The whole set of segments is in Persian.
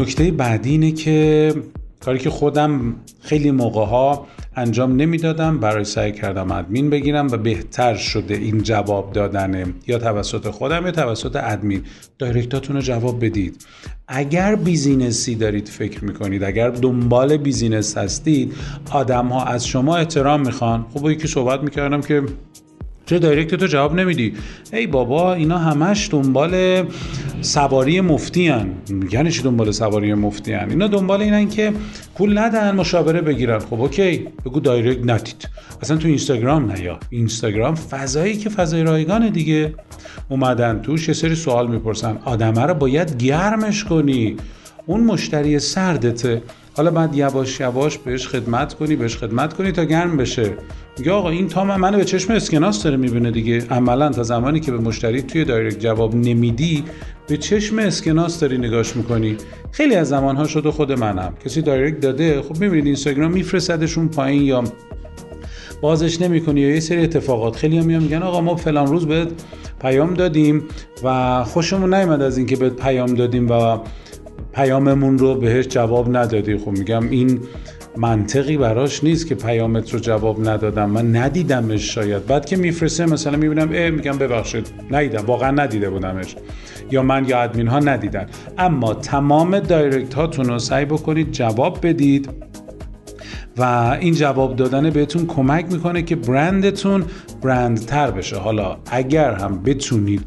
نکته بعدی اینه که کاری که خودم خیلی موقع ها انجام نمی‌دادم برای سعی کردم ادمین بگیرم و بهتر شده این جواب دادن یا توسط خودم یا توسط ادمین. direct اتون رو جواب بدید. اگر business ی دارید فکر می‌کنید اگر دنبال business هستید آدم ها از شما احترام می‌خوان. خب با یکی صحبت می‌کردم که چه direct تو جواب نمیدی. ای بابا اینا همش دنبال سواری مفتی هن. یعنی چی دنبال سواری مفتی هن؟ اینا دنبال اینن که پول ندن مشاوره بگیرن. خب OK بگو direct ندید. اصلا تو اینستاگرام نیا اینستاگرام فضایی که فضای رایگانه دیگه. اومدن توش یه سری سوال می‌پرسن. آدمه رو باید گرمش کنی. اون مشتری سردته حالا بعد یواش یواش بهش خدمت کنی بهش خدمت کنی تا گرم بشه. میگه آقا این تا منو به چشم اسکناس داره می‌بینه دیگه. عملا تا زمانی که به مشتری توی direct جواب نمیدی به چشم اسکناس داری نگاش می‌کنی. خیلی از زمانها شده خود منم. کسی دایرکت داده خب می‌بینید اینستاگرام میفرستدشون پایین یا بازش نمی‌کنی یا یه سری اتفاقات. خیلی هم میگن آقا ما فلان روز بهت پیام دادیم و خوشمون نیومد از اینکه بهت پیام دادیم و پیاممون رو بهش جواب ندادی. خب میگم این منطقی براش نیست که پیامت رو جواب ندادم. من ندیدمش شاید. بعد که میفرسته مثلا می‌بینم اه میگم ببخشید. ندیدم. واقعا ندیده بودمش. یا من یا ادمین ها ندیدن. اما تمام direct هاتون رو سعی بکنید جواب بدید و این جواب دادن بهتون کمک می‌کنه که برندتون برندتر بشه. حالا اگر هم بتونید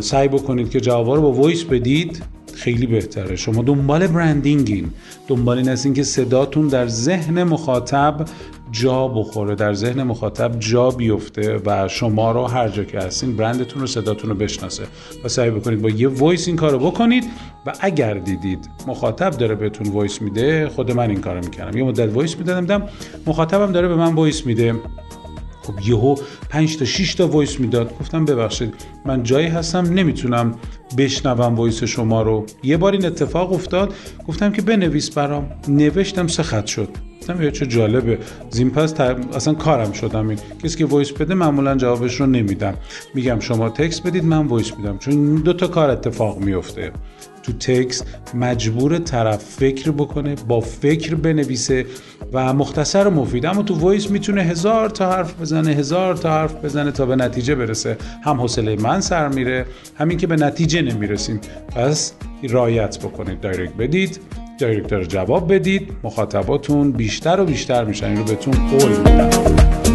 سعی بکنید که جواب رو با voice بدید خیلی بهتره. شما دنبال branding ین. دنبال این هستین که صداتون در ذهن مخاطب جا بخوره در ذهن مخاطب جا بیفته و شما رو هر جا که هستین برندتون رو صداتون رو بشناسه و سعی بکنید با یه voice این کارو بکنید و اگر دیدید مخاطب داره بهتون voice میده خود من این کارو می‌کنم یه مدت voice می‌دادم مخاطبم داره به من voice میده. خب یهو 5 تا 6 تا voice می‌داد. گفتم ببخشید من جایی هستم نمی‌تونم بشنوم voice شما رو. یه بار این اتفاق افتاد. گفتم که بنویس برام. نوشتم سه خط شد. گفتم چه جالبه. زین پس اصلا کارم شدم این. کسی که voice بده معمولا جوابش رو نمیدم. میگم شما تکس بدید من voice میدم. چون دو تا کار اتفاق میفته. تو تکس مجبور طرف فکر بکنه با فکر بنویسه و مختصر و مفید. اما تو voice می‌تونه هزار تا حرف بزنه هزار تا حرف بزنه تا به نتیجه برسه. هم حوصله من سر میره همین که به نتیجه نمی‌رسیم. پس رعایت بکنید. direct بدید. direct رو جواب بدید. مخاطباتون بیشتر و بیشتر میشن. این رو بهتون قول میدم.